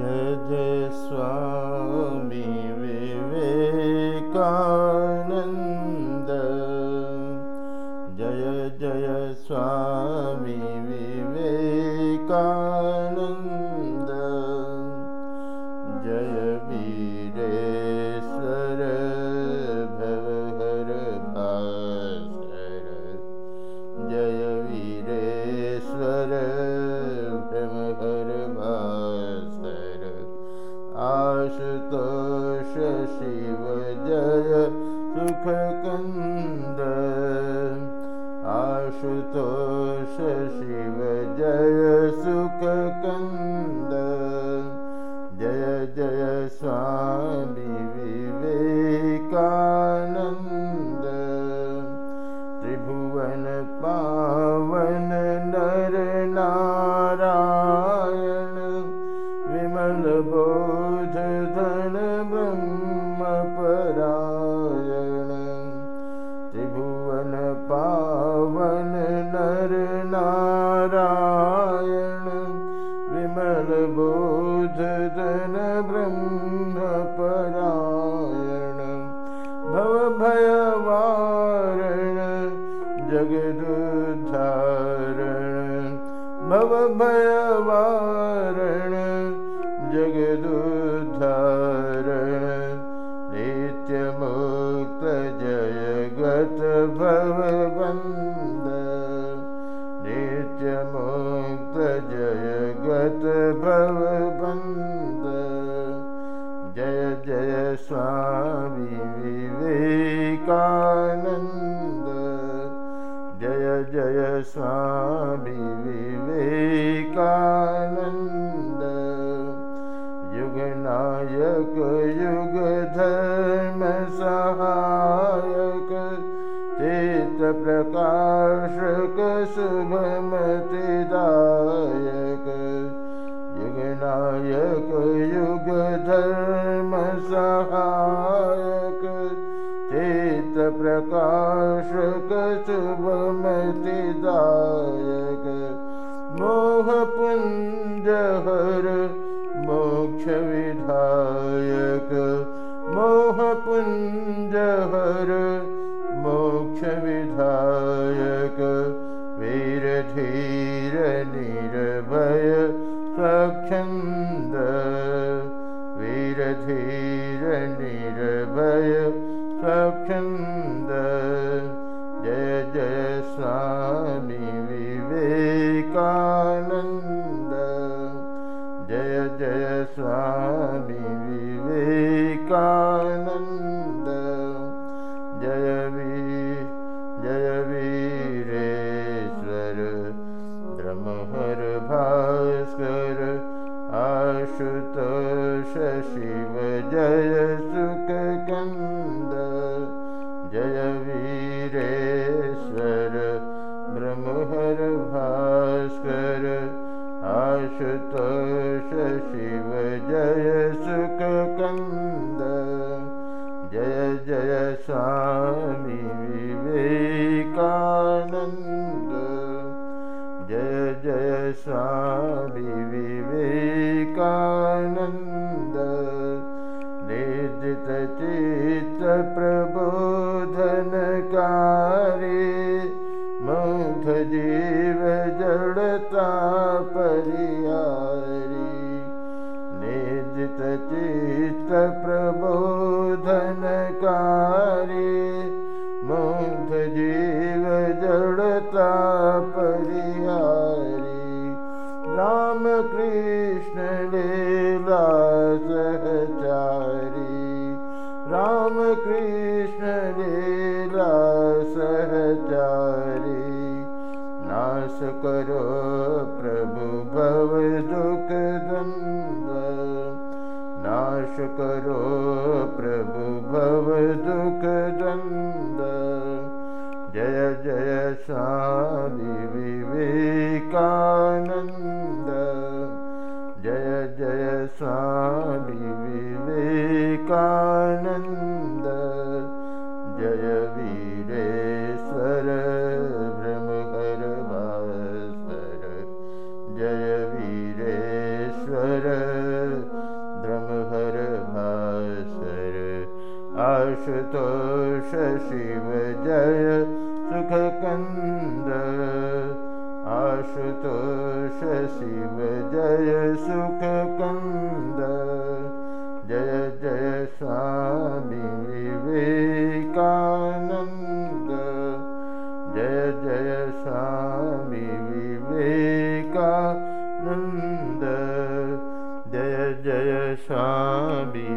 जय जय स्वामी विवेकानन्द। जय जय स्वामी आशुतोष शिव जय सुखकन्द। आशुतोष शिव जय सुखकन्द। जय जय स्वामी विमल बोध धन ब्रह्मपरायण त्रिभुवन पावन नर नारायण विमल बोध धन ब्रह्मपरायण भवभयवारण जगदुद्धारण भवभयवारण जय स्वामी युगनायक युगधर्म सहायक चित्तप्रकाशक शुभमतिदायक युगनायक युगधर्म सहायक चित्तप्रकाशक शुभमतिदायक मोहपुञ्जहर मोक्षविधायक मोहपुञ्जहर मोक्षविधायक वीरधीर निर्भय स्वच्छन्द वीरधीर निर्भय स्वच्छन्द जय जय स्वामी जय स्वामी विवेकानन्द। जय वी जय वीरेश्वर। ब्रह्महर भास्कर आशुतोष शिव जय सुखकन्द। जय वीरेश्वर ब्रह्महर भास्कर आशुतोष जय स्वामी विवेकानन्द निर्जित चित्त प्रबोधनकारि मुग्ध जीव जडता परियारि निर्जित चित्त प्रबोधनकारि रामकृष्ण लीला सहचारी रामकृष्ण लीला सहचारी नाश करो प्रभु भव दुख द्वन्द्व नाश करो प्रभु भव दुख द्वन्द्व जय जय स्वामी स्वामी विवेकानन्द। जय वीरेश्वर भ्रह्महर भर जय वीरेश्वर ब्रह्महर भर आशुतोष शिव जय सुखकन्द आशुतोष शिव जय सुखकन्द जय जय स्वामी विवेकानन्द। जय जय स्वामी विवेकानन्द। जय जय स्वामी